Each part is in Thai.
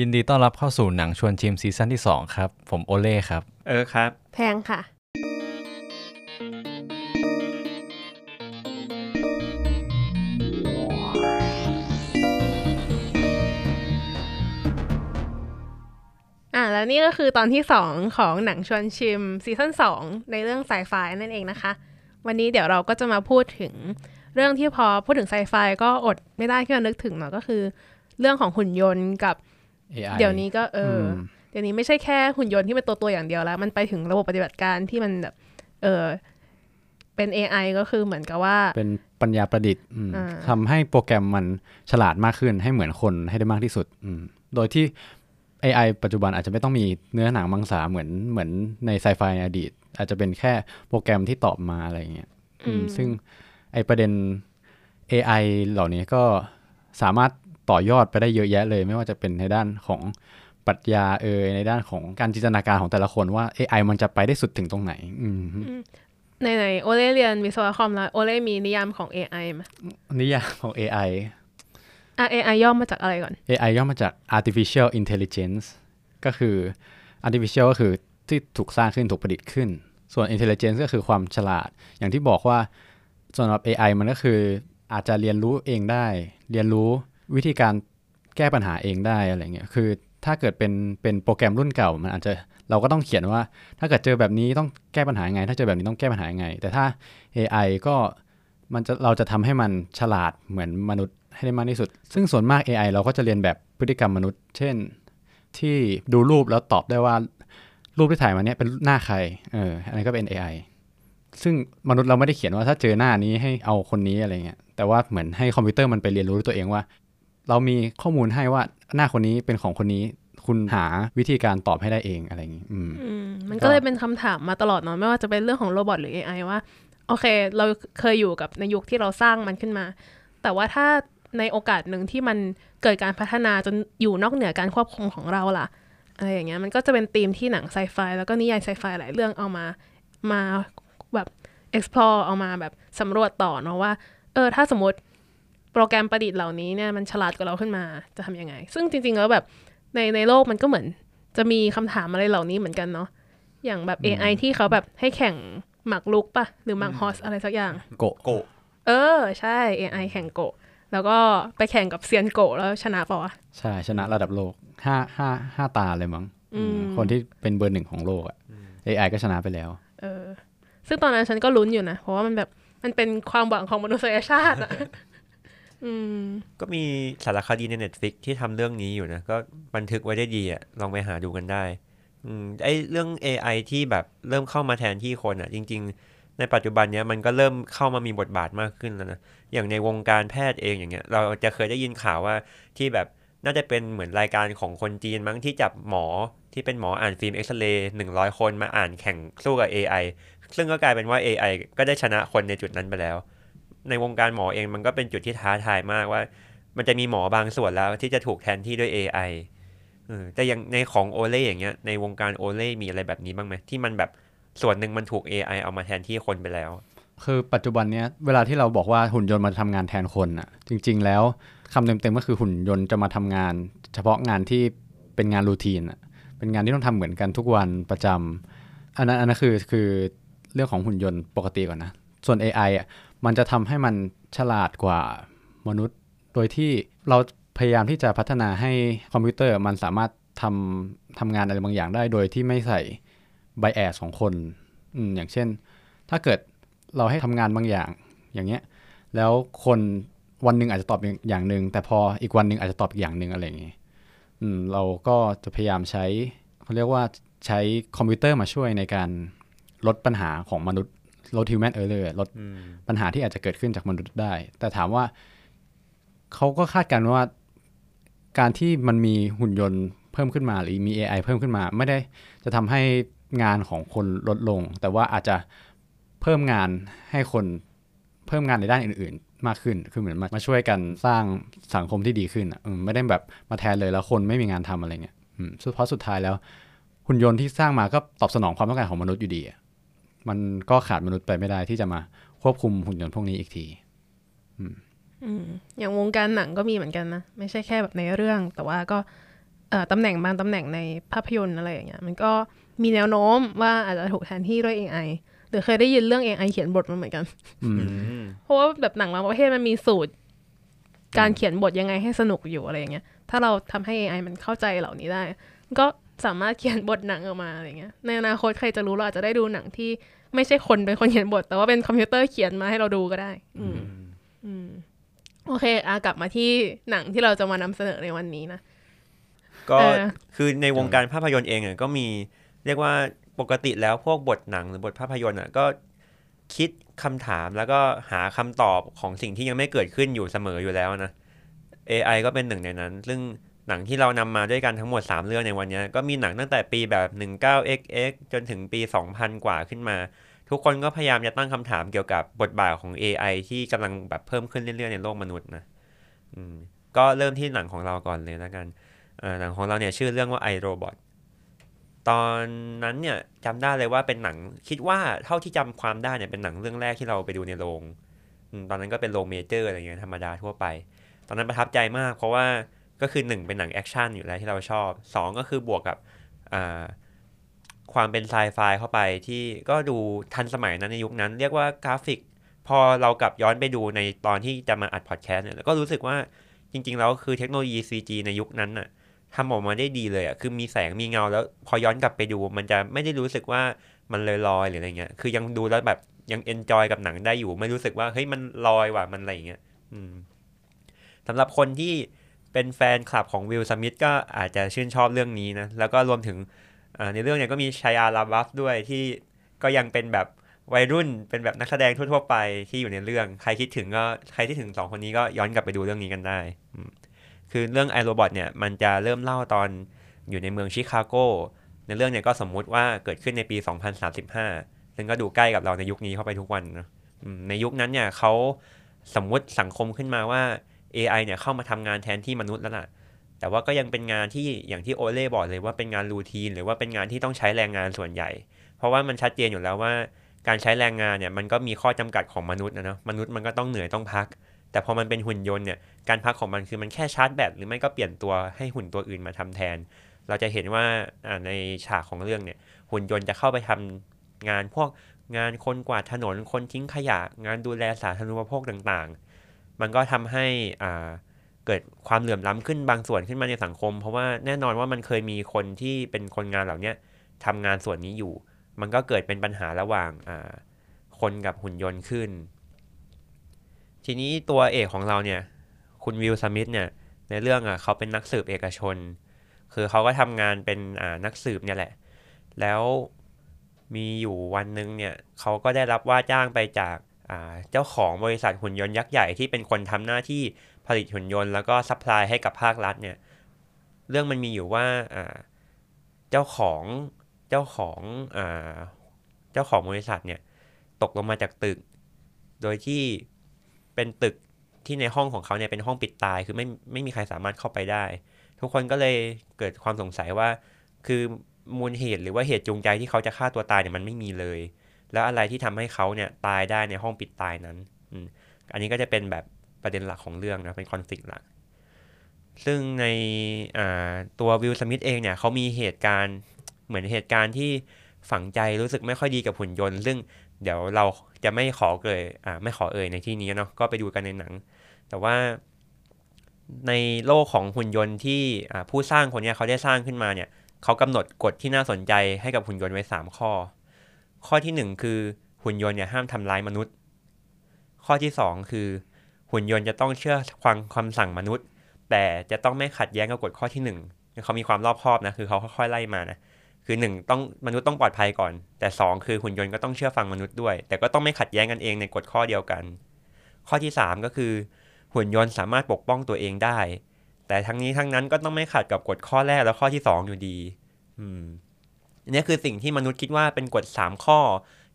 ยินดีต้อนรับเข้าสู่หนังชวนชิม season ที่ 2 ครับ ผมโอเล่ครับ เออครับ แพงค่ะ อะแล้วนี่ก็คือตอนที่สองของหนังชวนชิม season สองในเรื่องไซไฟนั่นเองนะคะ วันนี้เดี๋ยวเราก็จะมาพูดถึงเรื่องที่พอพูดถึงไซไฟก็อดไม่ได้ที่จะนึกถึงเนาะก็คือ เรื่องของหุ่นยนต์กับ AI เดี๋ยวนี้ก็เอออมเดี๋ยวนี้ไม่ใช่แค่หุ่นยนต์ที่เป็นตัวตัวๆอย่างเดียวแล้ว มันไปถึงระบบปฏิบัติการที่มันแบบเออเป็น AI ก็คือเหมือนกับว่า เป็นปัญญาประดิษฐ์อืมอ่าทำให้โปรแกรมมันฉลาดมากขึ้นให้เหมือนคนให้ได้มากที่สุดอืมโดยที่ AI ปัจจุบันอาจจะไม่ต้องมีเนื้อหนังมังสาเหมือนเหมือนในไซไฟในอดีต อาจจะเป็นแค่โปรแกรมที่ตอบมาอะไรอย่างเงี้ยอืมซึ่งไอประเด็น AI เหล่านี้ก็สามารถ ต่อยอดไปได้เยอะแยะเลย ไม่ว่าจะเป็นในด้านของปรัชญาเอยในด้านของการจินตนาการของแต่ละคนว่า AI มันจะไปได้สุดถึงตรงไหนอืมในในๆโอเล่เรียนวิศวะคอมแล้วโอเล่มีนิยามของ AI ไหมนิยามของ AI อะ AI ย่อมาจากอะไรก่อน AI ย่อมาจาก artificial intelligence ก็คือ artificial ก็คือที่ถูกสร้างขึ้นถูกประดิษฐ์ขึ้น ส่วน intelligence ก็คือความฉลาด อย่างที่บอกว่าสำหรับ AI มันก็คืออาจจะเรียนรู้เองได้ เรียนรู้ วิธีการแก้ปัญหาเองได้อะไรเงี้ยคือถ้าเกิดเป็นเป็นโปรแกรมรุ่นเก่า มันอาจจะเราก็ต้องเขียนว่า ถ้าเกิดเจอแบบนี้ต้องแก้ปัญหายังไง ถ้าเจอแบบนี้ต้องแก้ปัญหายังไง แต่ถ้า AI ก็มันจะเราจะทำให้มันฉลาดเหมือนมนุษย์ให้ได้มากที่สุด ซึ่งส่วนมาก AI เราก็จะเรียนแบบพฤติกรรมมนุษย์ เช่น ที่ดูรูปแล้วตอบได้ว่ารูปที่ถ่ายมาเนี้ยเป็นหน้าใครเอออันนี้ก็เป็น AI ซึ่งมนุษย์เราไม่ได้เขียนว่าถ้าเจอหน้านี้ให้เอาคนนี้อะไรเงี้ยแต่ว่าเหมือนให้คอมพิวเตอร์มันไปเรียนรู้ด้วยตัวเองว่า เรามีข้อมูลให้ว่าหน้าคนนี้เป็นของคนนี้คุณหาวิธีการตอบให้ได้เองอะไรอย่างงี้อืมมันก็เลยเป็นคำถามมาตลอดเนาะไม่ว่าจะเป็นเรื่องของโรบอทหรือ AI ว่า โอเค เราเคยอยู่กับในยุคที่เราสร้างมันขึ้นมา แต่ว่าถ้าในโอกาสหนึ่งที่มันเกิดการพัฒนาจนอยู่นอกเหนือการควบคุมของเราล่ะ อะไรอย่างเงี้ยมันก็จะเป็นธีมที่หนังไซไฟแล้วก็นิยายไซไฟหลายเรื่องเอามามาแบบ explore เอามาแบบสำรวจต่อเนาะว่าเออถ้าสมมติ โปรแกรมประดิษฐ์เหล่านี้เนี่ยมันฉลาดกว่าเราขึ้นมาจะทำยังไง ซึ่งจริง ๆ แล้วแบบในในโลกมันก็เหมือน จะมีคำถามอะไรเหล่านี้เหมือนกันเนาะอย่างแบบ AI ที่เขาแบบให้แข่งหมากลุกปะหรือหมากฮอสอะไรสักอย่างโกะโกะเออ ใช่ AI แข่งโกะแล้วก็ไปแข่งกับเซียนโกะแล้วชนะปะวะใช่ชนะระดับโลกห้าห้าห้าตาเลยมั้งอืมคนที่เป็นเบอร์หนึ่งของโลกอะ AI ก็ชนะไปแล้ว เออ ซึ่งตอนนั้นฉันก็ลุ้นอยู่นะ เพราะว่ามันแบบมันเป็นความหวังของมนุษยชาติอะอืม ก็มีสารคดีใน Netflix ที่ทำเรื่องนี้อยู่นะ ก็บันทึกไว้ได้ดีอะลองไปหาดูกันได้อไอเรื่อง AI ที่แบบเริ่มเข้ามาแทนที่คนอะจริง ๆ ในปัจจุบันเนี้ยมันก็เริ่มเข้ามามีบทบาทมากขึ้นแล้วนะ อย่างในวงการแพทย์เองอย่างเงี้ย เราจะเคยได้ยินข่าวว่าที่แบบน่าจะเป็นเหมือนรายการของคนจีนมั้งที่จับหมอที่เป็นหมออ่านฟิล์มเอ็กซเรย์หนึ่งร้อยคนมาอ่านแข่งสู้กับ AI ซึ่งก็กลายเป็นว่า AI ก็ได้ชนะคนในจุดนั้นไปแล้ว ในวงการหมอเองมันก็เป็นจุดที่ท้าทายมากว่า มันจะมีหมอบางส่วนแล้วที่จะถูกแทนที่ด้วย AI อแต่อย่างในของโอเล่อย่างเงี้ยในวงการโอเล่มีอะไรแบบนี้บ้างไหมที่มันแบบส่วนหนึ่งมันถูก AI เอามาแทนที่คนไปแล้ว คือปัจจุบันเนี้ยเวลาที่เราบอกว่าหุ่นยนต์มาทำงานแทนคนอะจริง ๆ แล้วคำเต็มๆก็คือหุ่นยนต์จะมาทำงาน เฉพาะงานที่เป็นงานรูทีนอะเป็นงานที่ต้องทำเหมือนกันทุกวันประจำอันนั้นอันนั้นคือคือเรื่องของหุ่นยนต์ปกติก่อนนะ ส่วน AI อะ มันจะทำให้มันฉลาดกว่ามนุษย์ โดยที่เราพยายามที่จะพัฒนาให้คอมพิวเตอร์มันสามารถทำทำงานอะไรบางอย่างได้ โดยที่ไม่ใส่ไบแอสของคนอือย่างเช่น ถ้าเกิดเราให้ทำงานบางอย่างอย่างเงี้ย แล้วคนวันหนึ่งอาจจะตอบอย่างหนึ่งแต่พออีกวันหนึ่งอาจจะตอบอีกอย่างหนึ่งอะไรอย่างเงี้ยอืมเราก็จะพยายามใช้เขาเรียกว่าใช้คอมพิวเตอร์มาช่วยในการลดปัญหาของมนุษย์ ลด human error ลดอืมปัญหาที่อาจจะเกิดขึ้นจากมนุษย์ได้ แต่ถามว่าเขาก็คาดการณ์ว่าการที่มันมีหุ่นยนต์เพิ่มขึ้นมาหรือมี AI เพิ่มขึ้นมา ไม่ได้จะทำให้งานของคนลดลง แต่ว่าอาจจะเพิ่มงานให้คนเพิ่มงานในด้านอื่น ๆ มากขึ้น คือเหมือนมามาช่วยกันสร้างสังคมที่ดีขึ้นอะอืมไม่ได้แบบมาแทนเลยแล้วคนไม่มีงานทำอะไรเงี้ยอืมสุดเพราะสุดท้ายแล้วหุ่นยนต์ที่สร้างมาก็ตอบสนองความต้องการของมนุษย์อยู่ดีอะ มันก็ขาดมนุษย์ไปไม่ได้ที่จะมาควบคุมหุ่นยนต์พวกนี้อีกทีอืมอย่างวงการหนังก็มีเหมือนกันนะ ไม่ใช่แค่แบบในเรื่อง แต่ว่าก็อ่อตำแหน่งบางตำแหน่งในภาพยนตร์อะไรอย่างเงี้ยมันก็มีแนวโน้มว่าอาจจะถูกแทนที่ด้วย AI หรือเคยได้ยินเรื่อง AI เขียนบทมาเหมือนกันอืมอืมเพราะว่าแบบหนังบางประเภทมันมีสูตร การเขียนบทยังไงให้สนุกอยู่อะไรอย่างเงี้ยถ้าเราทำให้ AI มันเข้าใจเหล่านี้ได้ ก็สามารถเขียนบทหนังออกมาอะไรเงี้ยในอนาคตใครจะรู้เราอาจจะได้ดูหนังที่ ไม่ใช่คนเป็นคนเขียนบท แต่ว่าเป็นคอมพิวเตอร์เขียนมาให้เราดูก็ได้ อืม อืม โอเคอากลับมาที่หนังที่เราจะมานำเสนอในวันนี้นะ ก็เออคือในวงการภาพยนตร์เองอะก็มีเรียกว่าปกติแล้วพวกบทหนังหรือบทภาพยนตร์อะก็คิดคำถามแล้วก็หาคำตอบของสิ่งที่ยังไม่เกิดขึ้นอยู่เสมออยู่แล้วนะ AI ก็เป็นหนึ่งในนั้น ซึ่ง หนังที่เรานำมาด้วยกันทั้งหมด 3 เรื่องในวันนี้ ก็มีหนังตั้งแต่ปีแบบ 19xx จนถึงปี 2000 กว่าขึ้นมา ทุกคนก็พยายามจะตั้งคำถามเกี่ยวกับบทบาทของ AI ที่กำลังแบบเพิ่มขึ้นเรื่อยๆในโลกมนุษย์นะก็เริ่มที่หนังของเราก่อนเลยแล้วกันหนังของเราเนี่ยชื่อเรื่องว่า i Robot ตอนนั้นเนี่ยจำได้เลยว่าเป็นหนังคิดว่าเท่าที่จำความได้เนี่ยเป็นหนังเรื่องแรกที่เราไปดูในโรงตอนนั้นก็เป็นโรงเมเจอร์อะไรเงี้ยธรรมดาทั่วไป ตอนนั้นประทับใจมากเพราะว่า ก็คือหนึ่งเป็นหนัง action อยู่แล้วที่เราชอบสองก็คือบวกกับความเป็นไซไฟเข้าไปที่ก็ดูทันสมัยนั้นในยุคนั้น เรียกว่ากราฟิก พอเรากลับย้อนไปดูในตอนที่จะมาอัดพอดแคสต์เนี่ยก็รู้สึกว่าจริงๆแล้วคือเทคโนโลยี CG ในยุคนั้นน่ะทำออกมาได้ดีเลยอะคือมีแสงมีเงาแล้วพอย้อนกลับไปดู มันจะไม่ได้รู้สึกว่ามันเลยลอยๆหรืออะไรเงี้ยคือยังดูแล้วแบบยัง enjoy กับหนังได้อยู่ ไม่รู้สึกว่าเฮ้ยมันลอยว่ะมันอะไรเงี้ยอืมสำหรับคนที่ เป็นแฟนคลับของวิลสมิธก็อาจจะชื่นชอบเรื่องนี้นะ แล้วก็รวมถึงในเรื่องเนี่ยก็มีไชอาลาบัฟด้วยที่ก็ยังเป็นแบบวัยรุ่นเป็นแบบนักแสดงทั่วๆไปที่อยู่ในเรื่อง ใครคิดถึงก็ใครที่ถึงสองคนนี้ก็ย้อนกลับไปดูเรื่องนี้กันได้ คือเรื่องไอโรบอทเนี่ยมันจะเริ่มเล่าตอนอยู่ในเมืองชิคาโกในเรื่องเนี่ยก็สมมุติว่าเกิดขึ้นในปี 2035 ซึ่งก็ดูใกล้กับเราในยุคนี้เข้าไปทุกวันนะในยุคนั้นเนี่ยเขาสมมุติสังคมขึ้นมาว่า AI เนี่ยเข้ามาทำงานแทนที่มนุษย์แล้วล่ะ แต่ว่าก็ยังเป็นงานที่อย่างที่โอเล่บอกเลยว่าเป็นงานรูทีน หรือว่าเป็นงานที่ต้องใช้แรงงานส่วนใหญ่ เพราะว่ามันชัดเจนอยู่แล้วว่า การใช้แรงงานเนี่ยมันก็มีข้อจำกัดของมนุษย์นะเนอะมนุษย์มันก็ต้องเหนื่อยต้องพัก แต่พอมันเป็นหุ่นยนต์เนี่ยการพักของมันคือมันแค่ชาร์จแบตหรือไม่ก็เปลี่ยนตัวให้หุ่นตัวอื่นมาทำแทน เราจะเห็นว่าในฉากของเรื่องเนี่ยหุ่นยนต์จะเข้าไปทำงานพวกงานคนกวาดถนนคนทิ้งขยะ งานดูแลสาธารณูปโภคต่างๆ มันก็ทำให้อ่าเกิดความเหลื่อมล้ำขึ้นบางส่วนขึ้นมาในสังคม เพราะว่าแน่นอนว่ามันเคยมีคนที่เป็นคนงานเหล่านี้ยทำงานส่วนนี้อยู่ มันก็เกิดเป็นปัญหาระหว่างอ่าคนกับหุ่นยนต์ขึ้น ทีนี้ตัวเอกของเราเนี่ย คุณวิลสมิธเนี่ยในเรื่องอะเขาเป็นนักสืบเอกชน คือเขาก็ทำงานเป็นอ่านักสืบเนี่ยแหละ แล้วมีอยู่วันหนึ่งเนี่ยเขาก็ได้รับว่าจ้างไปจาก เจ้าของบริษัทหุ่นยนต์ยักษ์ใหญ่ที่เป็นคนทำหน้าที่ผลิตหุ่นยนต์แล้วก็ supply ให้กับภาครัฐเนี่ยเรื่องมันมีอยู่ว่าเจ้าของเจ้าของอเจ้าของบริษัทเนี่ยตกลงมาจากตึก โดยที่เป็นตึกที่ในห้องของเขาเนี่ยเป็นห้องปิดตาย คือไม่ไม่มีใครสามารถเข้าไปได้ ทุกคนก็เลยเกิดความสงสัยว่า คือมูลเหตุหรือว่าเหตุจูงใจที่เขาจะฆ่าตัวตายเนี่ยมันไม่มีเลย แล้วอะไรที่ทำให้เขาเนี่ยตายได้ในห้องปิดตายนั้นออันนี้ก็จะเป็นแบบประเด็นหลักของเรื่องนะเป็นคอนฟ lict หลัก ซึ่งในตัววิลสมิธเองเนี่ยเขามีเหตุการณ์เหมือนเหตุการณ์ที่ฝังใจรู้สึกไม่ค่อยดีกับหุ่นยนต์ ซึ่งเดี๋ยวเราจะไม่ขอเอ่ยอ่าไม่ขอเอ่ยในที่นี้เนาะก็ไปดูกันในหนัง แต่ว่าในโลกของหุ่นยนต์ที่ผู้สร้างคนนี้เขาได้สร้างขึ้นมาเนี่ยเขากำหนดกฎที่น่าสนใจให้กับหุ่นยนต์ไว้ 3 ข้อ ข้อที่ 1 คือหุ่นยนต์เนี่ยห้ามทำร้ายมนุษย์ ข้อที่ 2 คือ หุ่นยนต์จะต้องเชื่อฟังคำสั่งมนุษย์ แต่จะต้องไม่ขัดแย้งกับกฎข้อที่ 1 เขามีความรอบคอบนะคือเขาค่อยๆไล่มานะคือหนึ่งต้องมนุษย์ต้องปลอดภัยก่อน แต่สองคือหุ่นยนต์ก็ต้องเชื่อฟังมนุษย์ด้วย แต่ก็ต้องไม่ขัดแย้งกันเองในกฎข้อเดียวกัน ข้อที่ 3 ก็คือ หุ่นยนต์สามารถปกป้องตัวเองได้ แต่ทั้งนี้ทั้งนั้นก็ต้องไม่ขัดกับกฎข้อแรกและข้อที่ 2 อยู่ดี อืม อันนี้คือสิ่งที่มนุษย์คิดว่าเป็นกฎ 3 ข้อ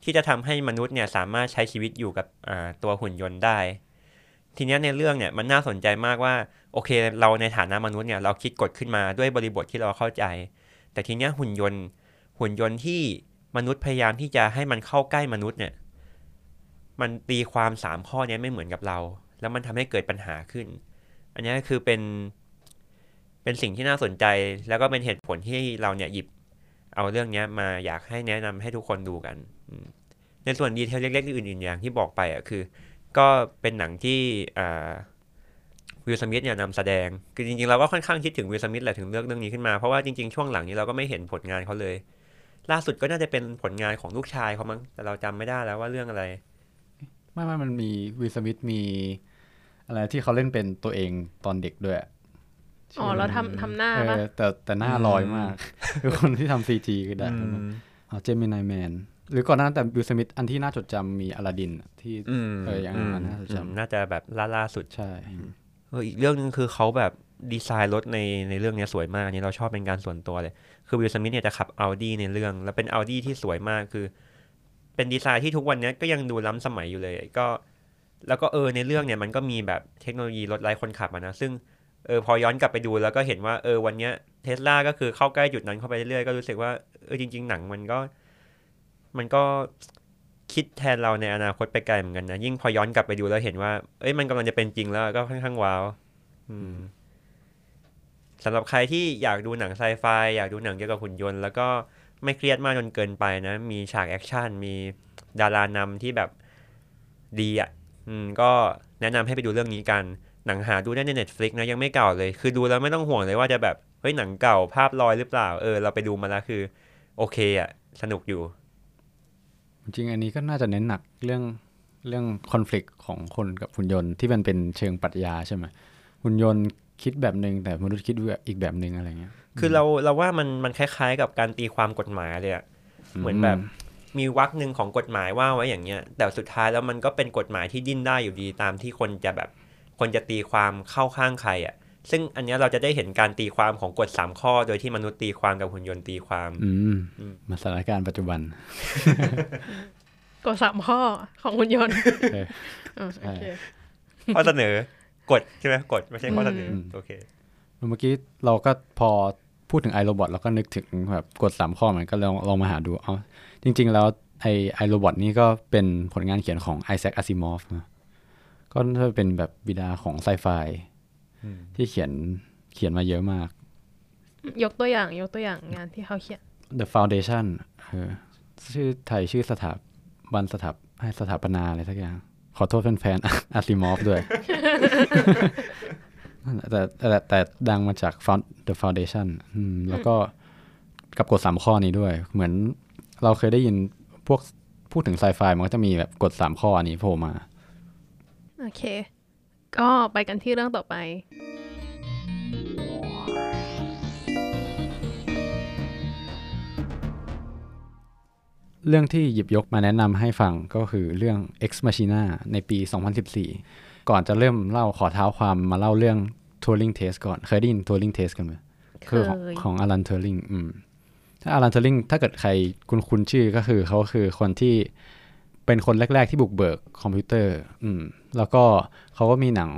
ที่จะทำให้มนุษย์เนี่ยสามารถใช้ชีวิตอยู่กับตัวหุ่นยนต์ได้ ทีนี้ในเรื่องเนี่ยมันน่าสนใจมากว่าโอเค เราในฐานะมนุษย์เนี่ยเราคิดกฎขึ้นมาด้วยบริบทที่เราเข้าใจ แต่ทีนี้หุ่นยนต์หุ่นยนต์ที่มนุษย์พยายามที่จะให้มันเข้าใกล้มนุษย์เนี่ย มันตีความสามข้อนี้ไม่เหมือนกับเรา แล้วมันทำให้เกิดปัญหาขึ้น อันนี้คือเป็น เป็นสิ่งที่น่าสนใจ แล้วก็เป็นเหตุผลที่เราเนี่ยหยิบ เอาเรื่องนี้มาอยากให้แนะนำให้ทุกคนดูกัน ในส่วนดีเทลเล็กๆอื่นๆอย่างที่บอกไปอะคือ ก็เป็นหนังที่วิลสมิธเนี่ยนำแสดง คือจริงๆเราก็ค่อนข้างคิดถึงวิลสมิธแหละถึงเลือกเรื่องนี้ขึ้นมา เพราะว่าจริงๆช่วงหลังนี้เราก็ไม่เห็นผลงานเขาเลย ล่าสุดก็น่าจะเป็นผลงานของลูกชายเขามั้งแต่เราจำไม่ได้แล้วว่าเรื่องอะไร ไม่ไม่มันมีวิลสมิธมี อะไรที่เขาเล่นเป็นตัวเองตอนเด็กด้วย อ๋อเราทำทำหน้าเอปะอแต่แต่หน้าลอยมาก คือคนที่ทำซีจีก็ได้อ๋อเจมินายแมนหรือก่อนหน้านั้นแต่วิลสมิธอันที่น่าจดจำมีอลาดินที่อืมเอออย่างนั้นน่าจะจำน่าจะแบบล่าล่าสุดใช่เอออีกเรื่องหนึงคือเขาแบบดีไซน์รถในในเรื่องเนี้ยสวยมากอันนี่เราชอบเป็นการส่วนตัวเลย คือวิลสมิธเนี่ยจะขับ Audi ในเรื่อง แล้วเป็น Audi ที่สวยมากคือ เป็นดีไซน์ที่ทุกวันเนี้ยก็ยังดูล้ำสมัยอยู่เลย ก็ แล้วก็เออในเรื่องเนี่ยมันก็มีแบบเทคโนโลยีรถไร้คนขับอะนะซึ่ง เออพอย้อนกลับไปดูแล้วก็เห็นว่าเออวันเนี้ยเทสลาก็คือเข้าใกล้จุดนั้นเข้าไปเรื่อยๆก็รู้สึกว่าเออจริง ๆ หนังมันก็ มันก็คิดแทนเราในอนาคตไปไกลเหมือนกันนะ ยิ่งพอย้อนกลับไปดูแล้วเห็นว่า เอ้ยมันกำลังจะเป็นจริงแล้วก็ค่อนข้างว้าวอืมสำหรับใครที่อยากดูหนังไซไฟอยากดูหนังเกี่ยวกับหุ่นยนต์ แล้วก็ไม่เครียดมากจนเกินไปนะ มีฉาก action มีดารานำที่แบบดีอะอืมก็แนะนำให้ไปดูเรื่องนี้กัน หนังหาดูได้ใน Netflix นะยังไม่เก่าเลย คือดูแล้วไม่ต้องห่วงเลยว่าจะแบบเฮ้ยหนังเก่าภาพลอยหรือเปล่า เออเราไปดูมาแล้วคือ โอเคอะ สนุกอยู่ จริงๆอันนี้ก็น่าจะเน้นหนักเรื่องเรื่องคอน FLICT ของคนกับหุ่นยนต์ที่มันเป็นเชิงปรัชญาใช่ไหมหุ่นยนต์คิดแบบหนึ่งแต่มนุษย์คิดอีกแบบหนึ่งอะไรเงี้ย คือเราเราว่ามันมันคล้ายๆ กับการตีความกฎหมายเลยอะเหมือนแบบมีวรรคหนึ่งของกฎหมายว่าไว้อย่างเงี้ย แต่สุดท้ายแล้วมันก็เป็นกฎหมายที่ดิ้นได้อยู่ดีตามที่คนจะแบบ คนจะตีความเข้าข้างใครอะซึ่งอันเนี้ยเราจะได้เห็นการตีความของกฎสามข้อ โดยที่มนุษย์ตีความกับหุ่นยนต์ตีความ อืมอืมมาสถานการณ์ปัจจุบันกดสามข้อของหุ่นยนต์เออเออโอเคข้อเสนอกฎใช่ไหมกฎไม่ใช่ข้อเสนออมโอเคเมื่อกี้เราก็พอพูดถึง I, Robot เราก็นึกถึงแบบกฎสามข้อมันก็ลองลองมาหาดูเอาจริง ๆ แล้วไอ I, Robot นี่ก็เป็นผลงานเขียนของไอแซคอาซิมอฟนะ ก็น่าจะเป็นแบบบิดาของไซไฟที่เขียนเขียนมาเยอะมาก ยกตัวอย่างยกตัวอย่างงานที่เขาเขียน The Foundation เออชื่อไทยชื่อสถาบันสถาให้สถาปนาอะไรสักอย่าง ขอโทษแฟนๆอาซิมอฟด้วยนั่นแหละแต่แต่แต่ดังมาจาก Found- The Foundation อืมแล้วก็กับกฎสามข้อนี้ด้วย เหมือนเราเคยได้ยินพวกพูดถึงไซไฟมันก็จะมีแบบกฎสามข้ออันนี้โผล่มา โอเค ก็ไปกันที่เรื่องต่อไป เรื่องที่หยิบยกมาแนะนำให้ฟังก็คือเรื่อง Ex Machina ในปี 2014 ก่อนจะเริ่มเล่าขอเท้าความมาเล่าเรื่อง Turing Test ก่อน เคยได้ยิน Turing Test กันไหมคือของเคยของอลันเทอร์ลิงอืมถ้าอลันเทอร์ลิงถ้าเกิดใครคุณคุณชื่อก็คือเขาคือคนที่ เป็นคนแรก ๆ ที่บุกเบิกคอมพิวเตอร์ อืม แล้วก็เขาก็มีหนัง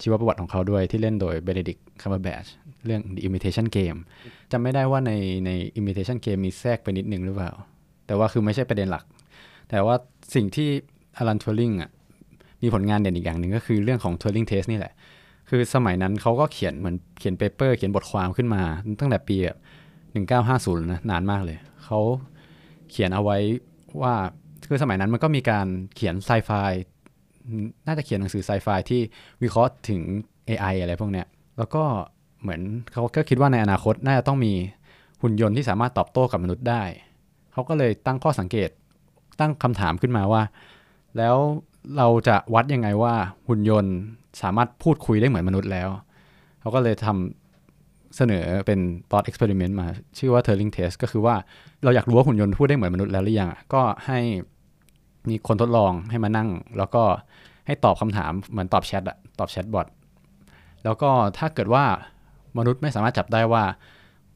ชีวประวัติของเขาด้วยที่เล่นโดยเบเนดิกต์คัมเบอร์แบตช์เรื่อง The Imitation Game จำไม่ได้ว่าในใน Imitation Game มีแทรกไปนิดนึงหรือเปล่า แต่ว่าคือไม่ใช่ประเด็นหลัก แต่ว่าสิ่งที่อลันเทอร์ลิงอะมีผลงานเด่นอีกอย่างหนึ่งก็คือเรื่องของ Turing Test นี่แหละ คือสมัยนั้นเขาก็เขียนเหมือนเขียน paper เขียนบทความขึ้นมา ตั้งแต่ปีแบบ1950 นะ นานมากเลย เขาเขียนเอาไว้ว่า คือสมัยนั้นมันก็มีการเขียนไซไฟน่าจะเขียนหนังสือไซไฟที่วิเคราะห์ถึง AI อะไรพวกเนี้ย แล้วก็เหมือนเขาก็คิดว่าในอนาคตน่าจะต้องมีหุ่นยนต์ที่สามารถตอบโต้กับมนุษย์ได้ เขาก็เลยตั้งข้อสังเกต ตั้งคำถามขึ้นมาว่า แล้วเราจะวัดยังไงว่าหุ่นยนต์สามารถพูดคุยได้เหมือนมนุษย์แล้ว เขาก็เลยทำเสนอเป็น thought experiment มา ชื่อว่า Turing test ก็คือว่าเราอยากรู้ว่าหุ่นยนต์พูดได้เหมือนมนุษย์แล้วหรือยังก็ให้ มีคนทดลองให้มานั่ง แล้วก็ให้ตอบคำถามเหมือนตอบแชทอะตอบแชทบอทแล้วก็ถ้าเกิดว่ามนุษย์ไม่สามารถจับได้ว่า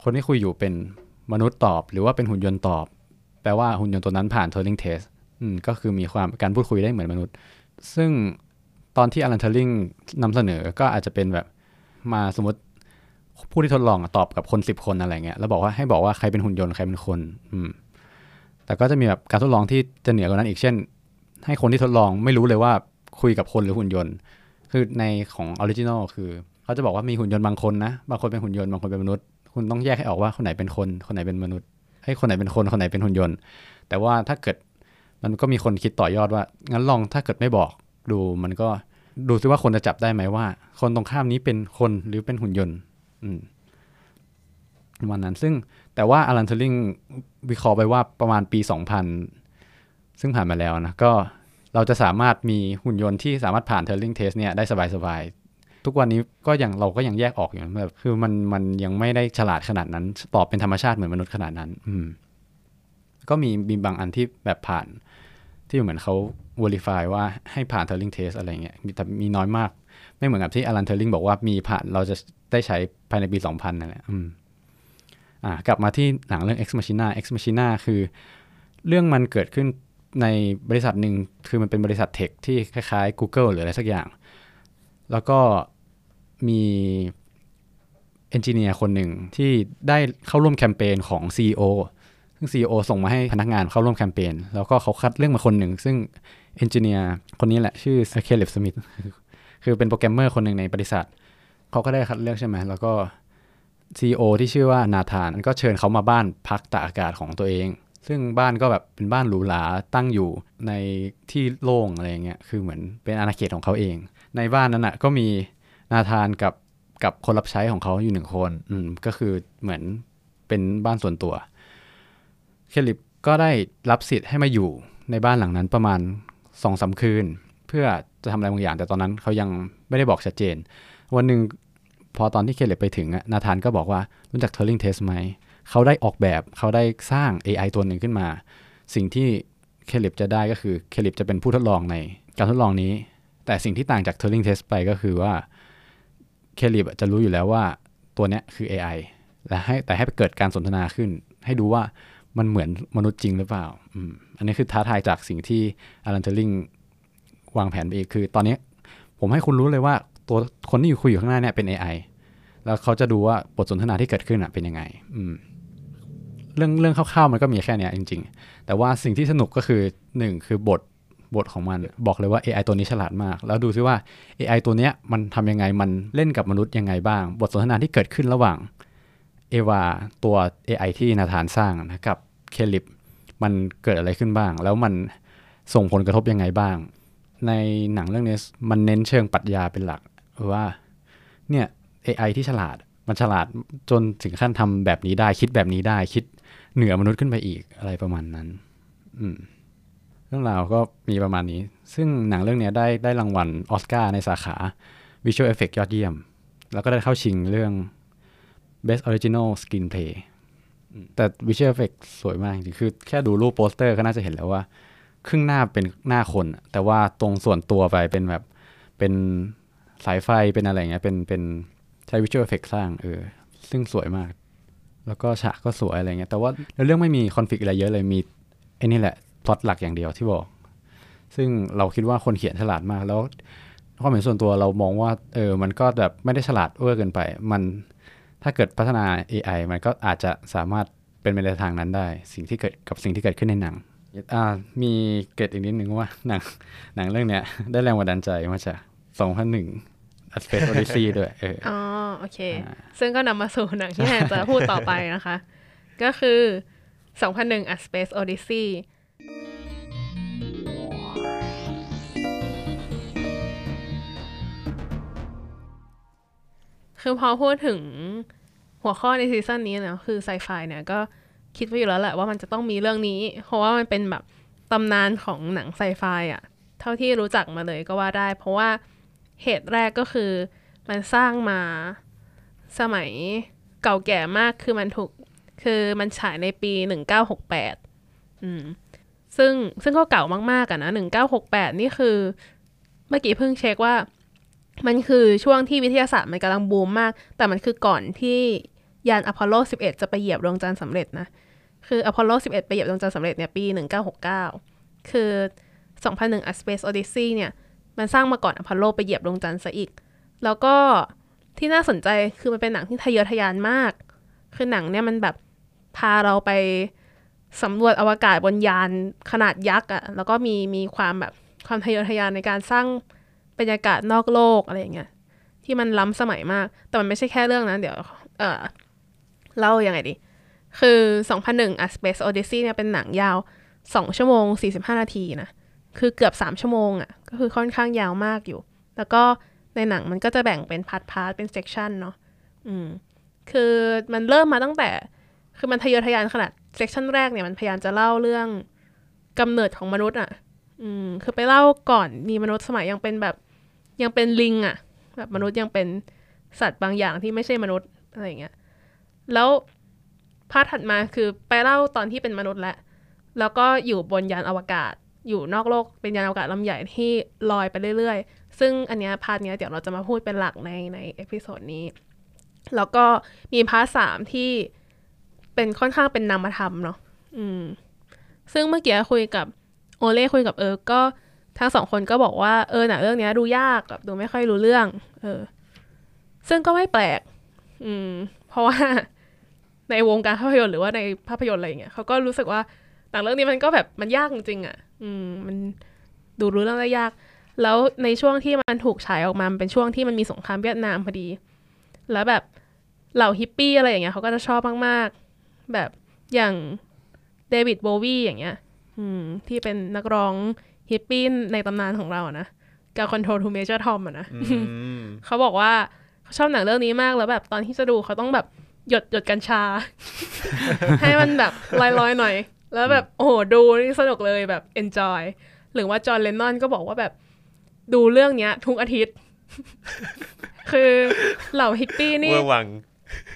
คนที่คุยอยู่เป็นมนุษย์ตอบ หรือว่าเป็นหุ่นยนต์ตอบ แปลว่าหุ่นยนต์ตัวนั้นผ่าน Turing test ก็คือมีความการพูดคุยได้เหมือนมนุษย์ ซึ่งตอนที่อลันเทอร์ลิงนำเสนอก็อาจจะเป็นแบบมาสมมติผู้ที่ทดลองตอบกับคนสิบคนอะไรเงี้ยแล้วบอกว่าให้บอกว่าใครเป็นหุ่นยนต์ใครเป็นคน อืม แต่ก็จะมีแบบการทดลองที่จะเหนือกว่านั้นอีกเช่น ให้คนที่ทดลองไม่รู้เลยว่าคุยกับคนหรือหุ่นยนต์ คือในของ original คือเขาจะบอกว่ามีหุ่นยนต์บางคนนะ บางคนเป็นหุ่นยนต์บางคนเป็นมนุษย์ คุณต้องแยกให้ออกว่าคนไหนเป็นคน คนไหนเป็นมนุษย์ให้คนไหนเป็นคนคนไหนเป็นหุ่นยนต์ แต่ว่าถ้าเกิดมันก็มีคนคิดต่อยอดว่า งั้นลองถ้าเกิดไม่บอกดูมันก็ดูซิว่าคนจะจับได้ไหมว่า คนตรงข้ามนี้เป็นคนหรือเป็นหุ่นยนต์ อืม วันนั้น ซึ่งแต่ว่าอลันเทอร์ลิงวิเคราะห์ไปว่าประมาณปี 2000 ซึ่งผ่านมาแล้วนะก็เราจะสามารถมีหุ่นยนต์ที่สามารถผ่าน Turing test เนี่ยได้สบายๆ ทุกวันนี้ก็ยังเราก็ยังแยกออกอยู่แบบคือมันมันยังไม่ได้ฉลาดขนาดนั้นตอบเป็นธรรมชาติเหมือนมนุษย์ขนาดนั้น อืม ก็มีมีบางอันที่แบบผ่าน ที่เหมือนเขา verify ว่าให้ผ่าน Turing test อะไรเงี้ยมีแต่มีน้อยมาก ไม่เหมือนกับที่ Alan Turing บอกว่ามีผ่านเราจะได้ใช้ภายในปี 2000นั่นแหละอืม กลับมาที่หนังเรื่อง Ex Machina Ex Machina คือ เรื่องมันเกิดขึ้นในบริษัทหนึ่งคือมันเป็นบริษัท tech ที่คล้ายๆ Google หรืออะไรสักอย่าง แล้วก็มี engineer คนหนึ่งที่ได้เข้าร่วมแคมเปญของ CEO ซึ่ง CEO ส่งมาให้พนักงานเข้าร่วมแคมเปญแล้วก็เขาคัดเลือกมาคนหนึ่ง ซึ่ง engineer คนนี้แหละชื่อ Caleb Smith คือเป็นโปรแกรมเมอร์คนหนึ่งในบริษัท เขาก็ได้คัดเลือกใช่ไหมแล้วก็ CEO ที่ชื่อว่านาธานก็เชิญเขามาบ้านพักตากอากาศของตัวเอง ซึ่งบ้านก็แบบเป็นบ้านหรูหราตั้งอยู่ในที่โล่งอะไรเงี้ยคือเหมือนเป็นอาณาเขตของเขาเอง ในบ้านนั้นอะก็มีนาธานกับกับคนรับใช้ของเขาอยู่หนึ่งคนอืมก็คือเหมือนเป็นบ้านส่วนตัว เคลิปก็ได้รับสิทธิ์ให้มาอยู่ในบ้านหลังนั้นประมาณสองสาคืน เพื่อจะทำอะไรบางอย่าง แต่ตอนนั้นเขายังไม่ได้บอกชัดเจน วันหนึ่ง พอตอนที่เคลิปไปถึงนาธานก็บอกว่ารู้จัก Turing Test ไหม เขาได้ออกแบบเขาได้สร้าง AI ตัวหนึ่งขึ้นมา สิ่งที่เคลิปจะได้ก็คือเคลิปจะเป็นผู้ทดลองในการทดลองนี้ แต่สิ่งที่ต่างจาก Turing Test ไปก็คือว่าเคลิปจะรู้อยู่แล้วว่าตัวเนี้ยคือ AI และให้แต่ให้เกิดการสนทนาขึ้น ให้ดูว่ามันเหมือนมนุษย์จริงหรือเปล่าออันนี้คือท้าทายจากสิ่งที่อลันเทอร์ลิงวางแผนไปอีกคือ ตอนนี้ผมให้คุณรู้เลยว่าตัวคนที่อยู่คุยอยู่ข้างหน้าเนี่ยเป็น AI แล้วเขาจะดูว่าบทสนทนาที่เกิดขึ้นอะเป็นยังไงอืมเรื่องเรื่องคร่าวๆมันก็มีแค่เนี้ยจริง ๆ แต่ว่าสิ่งที่สนุกก็คือหนึ่งคือบทบทของมันบอกเลยว่า AI ตัวนี้ฉลาดมาก แล้วดูซิว่า AI ตัวเนี้ยมันทำยังไงมันเล่นกับมนุษย์ยังไงบ้าง บทสนทนาที่เกิดขึ้นระหว่างเอวาตัว AI ที่นาธานสร้างนะกับเคลิปมันเกิดอะไรขึ้นบ้าง แล้วมันส่งผลกระทบยังไงบ้าง ในหนังเรื่องนี้มันเน้นเชิงปรัชญาเป็นหลักว่าเนี่ย AI ที่ฉลาด มันฉลาดจนถึงขั้นทำแบบนี้ได้ คิดแบบนี้ได้ คิดเหนือมนุษย์ขึ้นไปอีกอะไรประมาณนั้น อืมเรื่องราวก็มีประมาณนี้ ซึ่งหนังเรื่องนี้ได้ได้รางวัลออสการ์ในสาขา Visual Effect ยอดเยี่ยม แล้วก็ได้เข้าชิงเรื่อง Best Original Screenplay แต่ Visual Effect สวยมากจริงคือแค่ดูรูปโปสเตอร์ก็น่าจะเห็นแล้วว่า ครึ่งหน้าเป็นหน้าคน แต่ว่าตรงส่วนตัวไปเป็นแบบเป็นสายไฟเป็นอะไรเงี้ยเป็นเป็น ใช้ Visual Effect สร้างเออซึ่งสวยมาก แล้วก็ฉากก็สวยอะไรเงี้ยแต่ว่าเรื่องไม่มีคอนฟ lict อะไรเยอะเลยมีไอ้นี่แหละพล็อตหลักอย่างเดียวที่บอก ซึ่งเราคิดว่าคนเขียนฉลาดมากแล้วความเห็นส่วนตัวเรามองว่าเออมันก็แบบไม่ได้ฉลาดเวอร์เกินไป มันถ้าเกิดพัฒนา AI มันก็อาจจะสามารถเป็นไปในทางนั้นได้ สิ่งที่เกิดกับสิ่งที่เกิดขึ้นในหนังอ่ามีเกร็ดอีกนิดนึงว่าหนังหนังเรื่องเนี้ยได้แรงบันดาลใจมาจาก2001 A Space Odyssey ด้วยเอออ๋อโอเค ซึ่งก็นำมาสู่หนังที่แทนจะพูดต่อไปนะคะ ก็คือ 2001 A Space Odyssey คือพอพูดถึงหัวข้อในซีซั่นนี้เนะคือไซไฟเนี่ยก็คิดไว้อยู่แล้วแหละว่ามันจะต้องมีเรื่องนี้ เพราะว่ามันเป็นแบบตำนานของหนังไซไฟอะเท่าที่รู้จักมาเลยก็ว่าได้ เพราะว่า เหตุแรกก็คือมันสร้างมาสมัยเก่าแก่มากคือมันถูกคือมันฉายในปีหนึ่งเก้าหกแปดอืมซึ่งซึ่งก็เก่ามากๆอะนะหนึ่งเก้าหกแปดนี่คือ เมื่อกี้เพิ่งเช็คว่า มันคือช่วงที่วิทยาศาสตร์มันกำลังบูมมาก แต่มันคือก่อนที่ยานอพอลโล 11 จะไปเหยียบดวงจันทร์สำเร็จนะ คืออพอลโล 11 ไปเหยียบดวงจันทร์สำเร็จเนี่ยปี 1969 คือ 2001 A Space Odyssey เนี่ย มันสร้างมาก่อนอพอลโลไปเหยียบดวงจันทร์ซะอีก แล้วก็ที่น่าสนใจคือมันเป็นหนังที่ทะเยอทะยานมาก คือหนังเนี่ยมันแบบพาเราไปสำรวจอวกาศบนยานขนาดยักษ์อะ่ะ แล้วก็มีมีความแบบความทะเยอทะยานในการสร้างบรรยากาศนอกโลกอะไรอย่างเงี้ยที่มันล้ำสมัยมาก แต่มันไม่ใช่แค่เรื่องนั้นเดี๋ยว เออเล่ายังไงดี คือ 2001 A Space Odyssey เนี่ยเป็นหนังยาว 2 ชั่วโมง 45 นาทีนะ คือเกือบ 3 ชั่วโมงอะ่ะ ก็คือค่อนข้างยาวมากอยู่ แล้วก็ในหนังมันก็จะแบ่งเป็น part part เป็น section เนาะอืมคือมันเริ่มมาตั้งแต่ คือมันทะเยอทะยานขนาด section แรกเนี่ยมันพยายามจะเล่าเรื่องกำเนิดของมนุษย์อะ่ะ อืม คือไปเล่าก่อนมีมนุษย์สมัยยังเป็นแบบยังเป็นลิงอะ่ะ แบบมนุษย์ยังเป็นสัตว์บางอย่างที่ไม่ใช่มนุษย์อะไรเงี้ย แล้ว part ถัดมาคือไปเล่าตอนที่เป็นมนุษย์แล้ว แล้วก็อยู่บนยานอวกาศ อยู่นอกโลกเป็นยานอวกาศลำใหญ่ที่ลอยไปเรื่อยๆ ซึ่งอันเนี้ย part เนี้ยเดี๋ยวเราจะมาพูดเป็นหลักในใน episode นี้ แล้วก็มี part สามที่เป็นค่อนข้างเป็นนามธรรมเนาะอืม ซึ่งเมื่อกี้คุยกับโอเล่คุยกับเออก็ทั้งสองคนก็บอกว่าเออหนังเรื่องเนี้ยดูยากแบบดูไม่ค่อยรู้เรื่อง เออ ซึ่งก็ไม่แปลก อืม เพราะว่าในวงการภาพยนตร์หรือว่าในภาพยนตร์อะไรอย่างเงี้ยเขาก็รู้สึกว่าหนังเรื่องนี้มันก็แบบมันยากจริงๆอะ อืม มันดูรู้เรื่องได้ยาก แล้วในช่วงที่มันถูกฉายออกมามันเป็นช่วงที่มันมีสงครามเวียดนามพอดี แล้วแบบเหล่าฮิปปี้อะไรอย่างเงี้ยเขาก็จะชอบมากๆ แบบอย่างเดวิดโบวีอย่างเงี้ย อืม ที่เป็นนักร้องฮิปปี้ในตำนานของเราอะนะ Ground Control to Major Tom อะนะอืมเขาบอกว่าเขาชอบหนังเรื่องนี้มากแล้วแบบตอนที่จะดูเขาต้องแบบหยดหยดกัญชา ให้มันแบบลอยๆหน่อย แล้วแบบโอ้โหดูนี่สนุกเลยแบบ enjoy หรือว่า John Lennon ก็บอกว่าแบบดูเรื่องเนี้ย ทุกอาทิตย์ คือเหล่าฮิปปี้นี่เวอร์วัง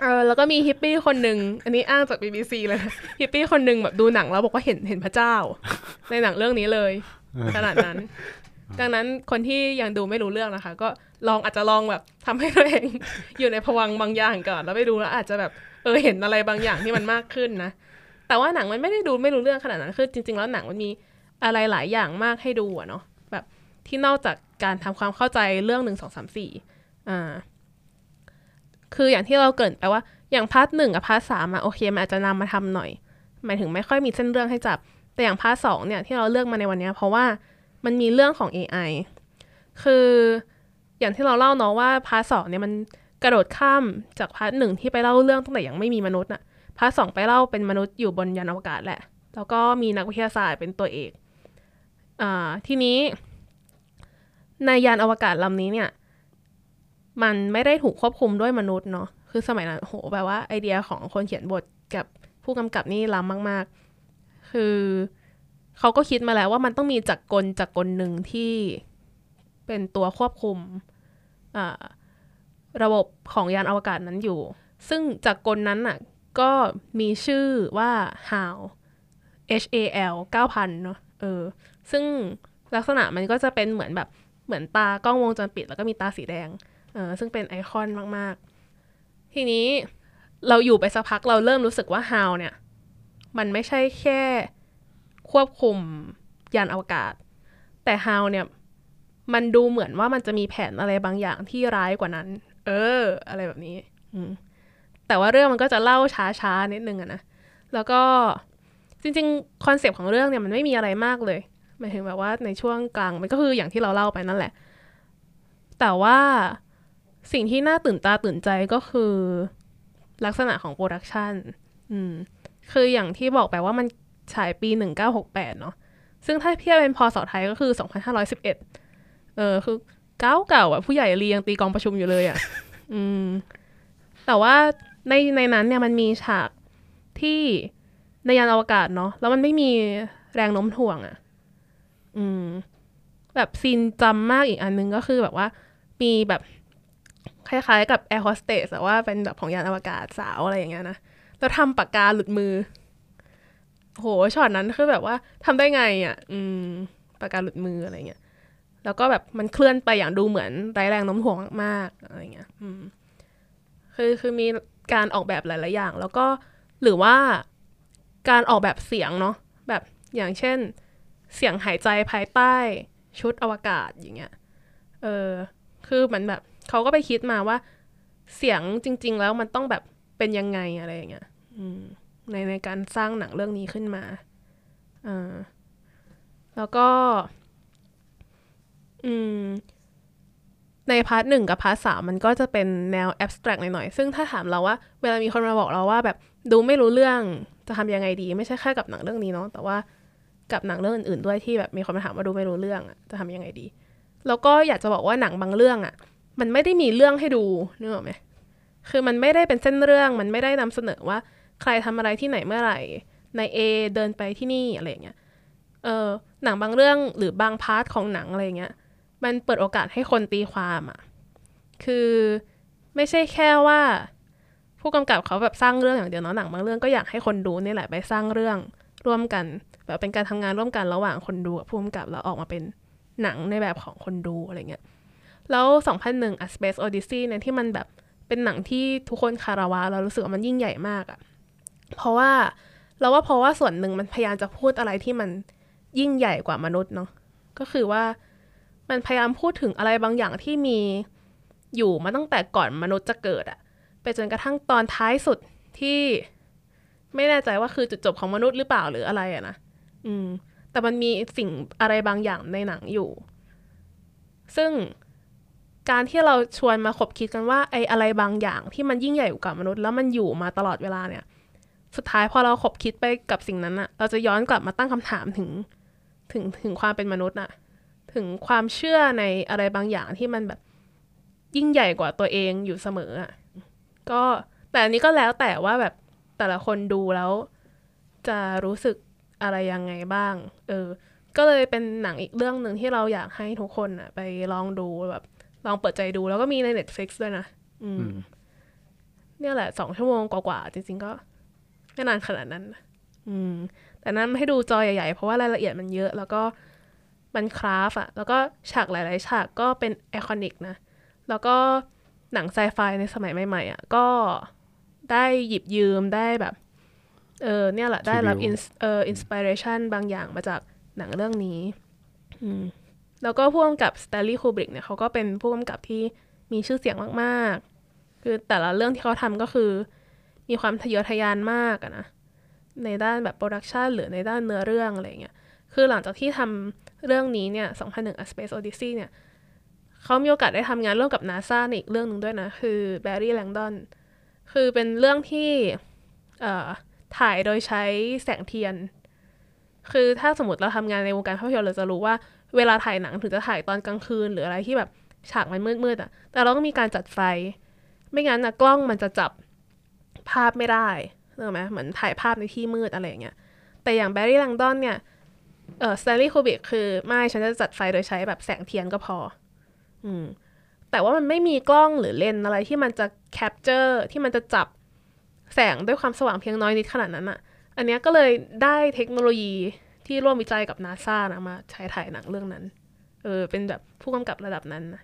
เออแล้วก็มีฮิปปี้คนหนึ่งอันนี้อ้างจาก BBC เลยนะฮิปปี้คนหนึ่งแบบดูหนังแล้วบอกว่าเห็นเห็นพระเจ้า ในหนังเรื่องนี้เลยขนาดนั้น ดังนั้นคนที่ยังดูไม่รู้เรื่องนะคะ ก็ลองอาจจะลองแบบทำให้ตัวเองอยู่ในภวังค์บางอย่างก่อน แล้วไปดูแล้วอาจจะแบบ เออเห็นอะไรบางอย่างที่มันมากขึ้นนะ แต่ว่าหนังมันไม่ได้ดูไม่รู้เรื่องขนาดนั้น คือจริง ๆ แล้วหนังมันมีอะไรหลายอย่างมากให้ดูอะเนาะแบบที่นอกจากการทำความเข้าใจเรื่องหนึ่งสองสามสี่อ่าคืออย่างที่เราเกริ่นไปว่าอย่าง part หนึ่งกับ part สามอะโอเคมันอาจจะนามธรรมหน่อยหมายถึงไม่ค่อยมีเส้นเรื่องให้จับ แต่อย่าง part สองเนี่ยที่เราเลือกมาในวันนี้เพราะว่ามันมีเรื่องของ AI คืออย่างที่เราเล่าเนาะว่า part สองเนี่ยมันกระโดดข้ามจาก part หนึ่งที่ไปเล่าเรื่องตั้งแต่ยังไม่มีมนุษย์อะ part สองไปเล่าเป็นมนุษย์อยู่บนยานอวกาศแหละ แล้วก็มีนักวิทยาศาสตร์เป็นตัวเอกอทีนี้ ในยานอวกาศลำนี้เนี่ย มันไม่ได้ถูกควบคุมด้วยมนุษย์เนาะคือสมัยนั้นโหแปลว่าไอเดียของคนเขียนบทกับผู้กำกับนี่ล้ำมาก ๆ คือเขาก็คิดมาแล้วว่ามันต้องมีจักรกลจักรกลหนึ่งที่เป็นตัวควบคุมระบบของยานอวกาศนั้นอยู่ ซึ่งจักรกลนั้นน่ะ ก็มีชื่อว่า HAL H A L 9,000เนาะเออ ซึ่งลักษณะมันก็จะเป็นเหมือนแบบเหมือนตากล้องวงจรปิด แล้วก็มีตาสีแดงเออซึ่งเป็นไอคอนมาก ๆ ทีนี้เราอยู่ไปสักพักเราเริ่มรู้สึกว่า HAL เนี่ย มันไม่ใช่แค่ควบคุมยานอวกาศ แต่ HAL เนี่ย มันดูเหมือนว่ามันจะมีแผนอะไรบางอย่างที่ร้ายกว่านั้น เออ อะไรแบบนี้ อืม แต่ว่าเรื่องมันก็จะเล่าช้าๆนิดนึงอะนะ แล้วก็จริงๆ concept ของเรื่องเนี่ยมันไม่มีอะไรมากเลยหมายถึงแบบว่าในช่วงกลางมันก็คืออย่างที่เราเล่าไปนั่นแหละ แต่ว่าสิ่งที่น่าตื่นตาตื่นใจก็คือ ลักษณะของ production อืมคืออย่างที่บอกไปว่ามันฉายปี 1968 เนาะซึ่งถ้าเทียบเป็นพศไทยก็คือ 2511 เออคือเก่าเก่าอะ ผู้ใหญ่เรียงตีกองประชุมอยู่เลยอะ อืม แต่ว่า ในในนั้นเนี่ยมันมีฉากที่ในยานอวกาศเนาะแล้วมันไม่มีแรงโน้มถ่วงอะ อืม แบบ scene จำมากอีกอันนึงก็คือแบบว่า มีแบบคล้ายๆกับแอร์โฮสเตสแต่ว่าเป็นแบบของยานอวกาศสาวอะไรอย่างเงี้ยนะแล้วทำปากกาหลุดมือ โหช็อตนั้นคือแบบว่าทำได้ไงอะ อืม ปากกาหลุดมืออะไรเงี้ยแล้วก็แบบมันเคลื่อนไปอย่างดูเหมือนไร้แรงโน้มถ่วงมากๆอะไรเงี้ย อืม คือคือมี การออกแบบหลาย ๆ อย่าง แล้วก็หรือว่าการออกแบบเสียงเนาะแบบอย่างเช่น เสียงหายใจภายใต้ชุดอวกาศอย่างเงี้ยเออคือมือนแบบเขาก็ไปคิดมาว่า เสียงจริง ๆ แล้วมันต้องแบบเป็นยังไงอะไรอย่างเงี้ยอืมในในการสร้างหนังเรื่องนี้ขึ้นมาอ่าแล้วก็ อืม ใน part หนึ่งกับ part สามมันก็จะเป็นแนว abstract หน่อยๆ ซึ่งถ้าถามเราว่า เวลามีคนมาบอกเราว่าแบบดูไม่รู้เรื่องจะทำยังไงดี ไม่ใช่แค่กับหนังเรื่องนี้เนาะแต่ว่ากับหนังเรื่องอื่นๆด้วยที่แบบมีคนมาถามว่าดูไม่รู้เรื่องอะจะทำยังไงดี แล้วก็อยากจะบอกว่าหนังบางเรื่องอะมันไม่ได้มีเรื่องให้ดูนึกออกไหมคือมันไม่ได้เป็นเส้นเรื่องมันไม่ได้นำเสนอว่า ใครทำอะไรที่ไหนเมื่อไหร่ใน A เดินไปที่นี่อะไรอย่างเงี้ยเออหนังบางเรื่องหรือบางพาร์ทของหนังอะไรเงี้ย มันเปิดโอกาสให้คนตีความอะ่ะคือไม่ใช่แค่ว่า ผู้กำกับเขาแบบสร้างเรื่องอย่างเดียวเนาะหนังบางเรื่องก็อยากให้คนดูนี่แหละไปสร้างเรื่องร่วมกัน แบบเป็นการทำงานร่วมกันระหว่างคนดูกับผู้กำกับแล้วออกมาเป็นหนังในแบบของคนดูอะไรเงี้ยแล้ว 2001 A Space Odyssey เนี่ยที่มันแบบเป็นหนังที่ทุกคนคาราวะเรารู้สึกว่ามันยิ่งใหญ่มากอะเพราะว่าเราว่าเพราะว่าส่วนหนึ่งมันพยายามจะพูดอะไรที่มันยิ่งใหญ่กว่ามนุษย์เนาะก็คือว่า มันพยายามพูดถึงอะไรบางอย่างที่มีอยู่มาตั้งแต่ก่อนมนุษย์จะเกิดอะไปจนกระทั่งตอนท้ายสุดที่ไม่แน่ใจว่าคือจุดจบของมนุษย์หรือเปล่าหรืออะไรอะนะอืม แต่มันมีสิ่งอะไรบางอย่างในหนังอยู่ ซึ่งการที่เราชวนมาขบคิดกันว่าไอ้อะไรบางอย่างที่มันยิ่งใหญ่กว่ามนุษย์แล้วมันอยู่มาตลอดเวลาเนี่ย สุดท้ายพอเราขบคิดไปกับสิ่งนั้นอะเราจะย้อนกลับมาตั้งคำถามถึง ถึงถึงความเป็นมนุษย์อะ ถึงความเชื่อในอะไรบางอย่างที่มันแบบยิ่งใหญ่กว่าตัวเองอยู่เสมออะก็แต่อันนี้ก็แล้วแต่ว่าแบบแต่ละคนดูแล้ว จะรู้สึกอะไรยังไงบ้าง เออ ก็เลยเป็นหนังอีกเรื่องหนึ่งที่เราอยากให้ทุกคนอะไปลองดูแบบ ลองเปิดใจดูแล้วก็มีใน Netflix ด้วยนะอืม เนี่ยแหละสองชั่วโมงกว่าๆจริง ๆ ก็ไม่นานขนาดนั้นอืม แต่นั้นให้ดูจอใหญ่ๆ เพราะว่ารายละเอียดมันเยอะ แล้วก็ มันคราฟอะแล้วก็ฉากหลาย ๆ ฉากก็เป็นไอคอนิกนะ แล้วก็หนังไซไฟในสมัยใหม่ ๆอะก็ได้หยิบยืมได้แบบ เออเนี่ยแหละได้รับ Tribute in เออ inspiration บางอย่างมาจากหนังเรื่องนี้ อืมแล้วก็ผู้กำกับส t ต n ลี y คูบริกเนี่ยเขาก็เป็นผู้กำกับที่มีชื่อเสียงมาก ๆ คือแต่ละเรื่องที่เขาทำก็คือ มีความทะเยอทะยานมากอะนะ ในด้านแบบ production หรือในด้านเนื้อเรื่องอะไรเงี้ย คือหลังจากที่ทำ เรื่องนี้เนี่ย 2001 A Space Odyssey เนี่ยเขามีโอกาสได้ทำงานร่วมกับ NASA ในอีกเรื่องหนึ่งด้วยนะ คือ Barry Langdon คือเป็นเรื่องที่ถ่ายโดยใช้แสงเทียน คือถ้าสมมติเราทำงานในวงการภาพยนตร์เราจะรู้ว่าเวลาถ่ายหนังถึงจะถ่ายตอนกลางคืน หรืออะไรที่แบบฉากมันมืดๆอะแต่เราก็มีการจัดไฟ ไม่งั้นนะกล้องมันจะจับภาพไม่ได้เห็นไหมเหมือนถ่ายภาพในที่มืดอะไรอย่างเงี้ย แต่อย่างแบร์รี่ l ังดอนเนี่ย เออ Stanley Kubrick คือไม่ฉันจะจัดไฟโดยใช้แบบแสงเทียนก็พอ อืม แต่ว่ามันไม่มีกล้องหรือเลนอะไรที่มันจะ capture ที่มันจะจับแสงด้วยความสว่างเพียงน้อยนิดขนาดนั้นอะอันเนี้ยก็เลยได้เทคโนโลยีที่ร่วมวิจัยกับนาซานะมาใช้ถ่ายหนังเรื่องนั้น เออ เป็นแบบผู้กำกับระดับนั้นนะ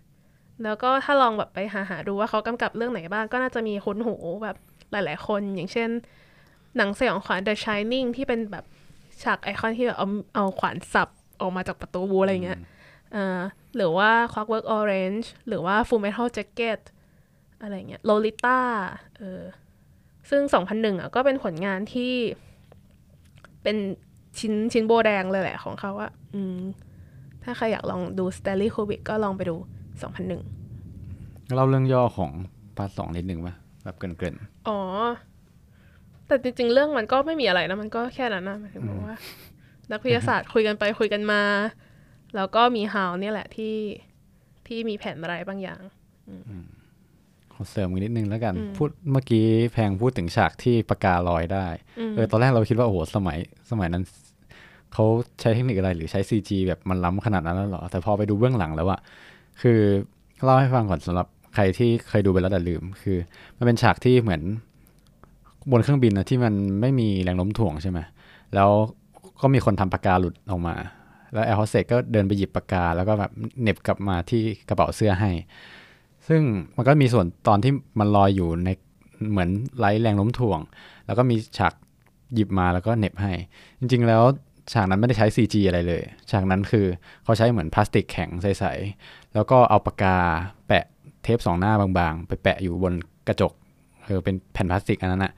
แล้วก็ถ้าลองแบบไปหาหาดูว่าเขากำกับเรื่องไหนบ้างก็น่าจะมีคุ้นหูแบบหลาย ๆ คน อย่างเช่น หนังสยองขวัญ The Shining ที่เป็นแบบ ฉากไอคอนที่แบบเอาเอาขวานสับออกมาจากประตูอะไรเงี้ยเอ่อหรือว่า Clockwork Orange หรือว่า Full Metal Jacket อะไรเงี้ย Lolita เออซึ่ง 2001อะก็เป็นผลงานที่เป็นชิ้นชิ้นโบแดงเลยแหละของเขาอะอืมถ้าใครอยากลองดู Stanley Kubrick ก็ลองไปดู 2001 เล่าเรื่องย่อของพาร์ทสองนิดนึงป่ะแบบเกรินอ๋อ แต่จริง ๆ เรื่องมันก็ไม่มีอะไรนะมันก็แค่นั้นนะหมายถึงว่า นักวิทยาศาสตร์คุยกันไปคุยกันมา แล้วก็มีฮาวเนี่ยแหละที่ที่มีแผนอะไรบางอย่างๆขอเสริมอีกนิดนึงแล้วกัน พูดเมื่อกี้แพงพูดถึงฉากที่ปากกาลอยได้เออตอนแรกเราคิดว่าโอ้โหสมัยสมัยนั้นเขาใช้เทคนิคอะไรหรือใช้ CG แบบมันล้ำขนาดนั้นแล้วเหรอ แต่พอไปดูเบื้องหลังแล้วอะคือเล่าให้ฟังก่อนสำหรับใครที่เคยดูไปแล้วแต่ลืม คือ มันเป็นฉากที่เหมือน บนเครื่องบินนะที่มันไม่มีแรงโน้มถ่วงใช่ไหมแล้วก็มีคนทำปากกาหลุดออกมา แล้วแอร์โฮสเตสก็เดินไปหยิบปากกา แล้วก็แบบเน็บกลับมาที่กระเป๋าเสื้อให้ ซึ่งมันก็มีส่วนตอนที่มันลอยอยู่ในเหมือนไร้แรงโน้มถ่วง แล้วก็มีฉากหยิบมาแล้วก็เน็บให้ จริง ๆ แล้วฉากนั้นไม่ได้ใช้ CG อะไรเลย ฉากนั้นคือเขาใช้เหมือนพลาสติกแข็งใสๆ แล้วก็เอาปากกาแปะเทปสองหน้าบางๆ ไปแปะอยู่บนกระจก ออเป็นแผ่นพลาสติกอันนั้นอะ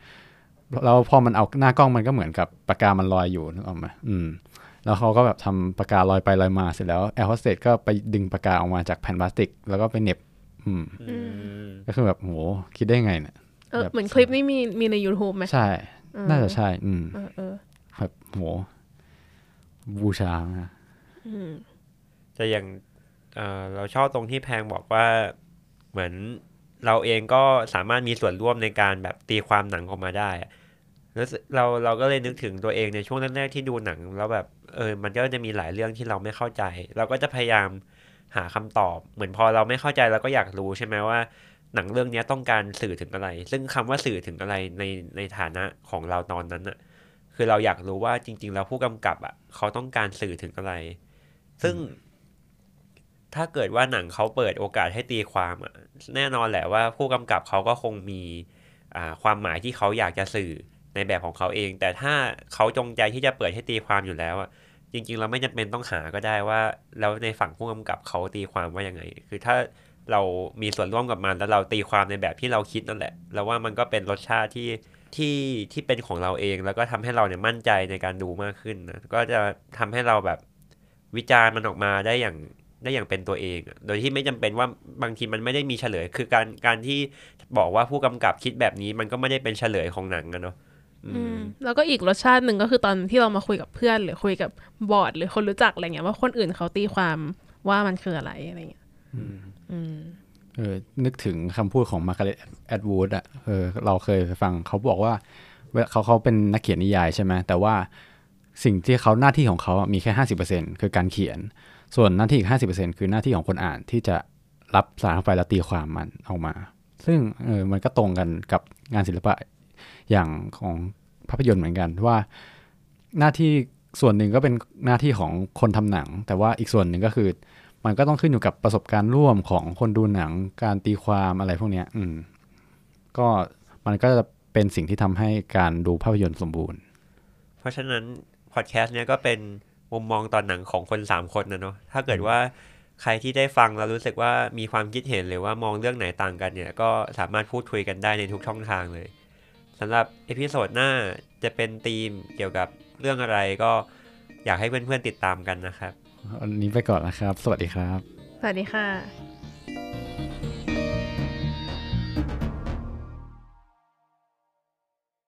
แล้วพอมันเอาหน้ากล้องมันก็เหมือนกับปากกามันลอยอยู่นึกออกไหมอืม แล้วเขาก็แบบทำปากกาลอยไปลอยมาเสร็จแล้วแอร์โฮสเตสก็ไปดึงปากกาออกมาจากแผ่นพลาสติก แล้วก็ไปเหน็บอืมอืม ก็คือแบบโหคิดได้ไงเนี่ยเออแบบเหมือนคลิปนี้มีมีใน YouTube ไหมใช่เออน่าจะใช่ อืมเออเออแบบโหบูชานะอืมแต่อย่างเอ่อเราชอบตรงที่แพงบอกว่าเหมือน เราเองก็สามารถมีส่วนร่วมในการแบบตีความหนังออกมาได้แล้วเราเราก็เลยนึกถึงตัวเองในช่วงแรกๆที่ดูหนัง แล้วแบบเออมันก็จะมีหลายเรื่องที่เราไม่เข้าใจ เราก็จะพยายามหาคำตอบ เหมือนพอเราไม่เข้าใจเราก็อยากรู้ใช่ไหมว่า หนังเรื่องนี้ต้องการสื่อถึงอะไร ซึ่งคำว่าสื่อถึงอะไรในในฐานะของเราตอนนั้นอะคือเราอยากรู้ว่าจริง ๆ แล้วผู้กำกับอะเขาต้องการสื่อถึงอะไร ซึ่ง ถ้าเกิดว่าหนังเขาเปิดโอกาสให้ตีความอะแน่นอนแหละว่าผู้กำกับเขาก็คงมีความหมายที่เขาอยากจะสื่อในแบบของเขาเอง แต่ถ้าเขาจงใจที่จะเปิดให้ตีความอยู่แล้วอะจริงๆเราไม่จำเป็นต้องหาก็ได้ว่า แล้วในฝั่งผู้กำกับเขาตีความว่ายังไง คือถ้าเรามีส่วนร่วมกับมันแล้วเราตีความในแบบที่เราคิดนั่นแหละแล้วว่ามันก็เป็นรสชาติที่ที่ที่เป็นของเราเอง แล้วก็ทำให้เราเนี่ยมั่นใจในการดูมากขึ้นนะก็จะทำให้เราแบบวิจารณ์มันออกมาได้อย่าง ได้อย่างเป็นตัวเองอะโดยที่ไม่จำเป็นว่าบางทีมันไม่ได้มีเฉลย คือการการที่บอกว่าผู้กำกับคิดแบบนี้มันก็ไม่ได้เป็นเฉลยของหนังอะเนาะอือืมมแล้วก็อีกรสชาติหนึ่งก็คือตอนที่เรามาคุยกับเพื่อน หรือคุยกับบอร์ดหรือคนรู้จักอะไรเงี้ยว่าคนอื่นเขาตีความว่ามันคืออะไรอะไรเงี้ยอืมเออ นึกถึงคำพูดของมาร์กาเร็ตแอดวูดอะเออเราเคยฟังเขาบอกว่าเวลาเขาเขาเป็นนักเขียนนิยายใช่ไหมแต่ว่า สิ่งที่เขาหน้าที่ของเขามีแค่ห้าสิบเปอร์เซ็นคือการเขียน ส่วนหน้าที่อีกห้าสิบเปอร์เซ็นคือหน้าที่ของคนอ่านที่จะรับสารเข้าไปแล้วตีความมันออกมา ซึ่งเออมันก็ตรงกันกับงานศิลปะอย่างของภาพยนตร์เหมือนกันว่าหน้าที่ส่วนหนึ่งก็เป็นหน้าที่ของคนทำหนัง แต่ว่าอีกส่วนหนึ่งก็คือ มันก็ต้องขึ้นอยู่กับประสบการณ์ร่วมของคนดูหนังการตีความอะไรพวกเนี้ยอืมก็มันก็จะเป็นสิ่งที่ทำให้การดูภาพยนตร์สมบูรณ์ เพราะฉะนั้น พอดแคสต์เนี้ยก็เป็นมุมมองตอนหนังของคนสามคนนะเนาะถ้าเกิดว่าใครที่ได้ฟังแล้วรู้สึกว่ามีความคิดเห็นหรือว่ามองเรื่องไหนต่างกันเนี่ย ก็สามารถพูดคุยกันได้ในทุกช่องทางเลยสำหรับเอพิโซดหน้าจะเป็นธีมเกี่ยวกับเรื่องอะไรก็อยากให้เพื่อนๆติดตามกันนะครับ วันนี้ไปก่อนนะครับ สวัสดีครับ สวัสดีค่ะ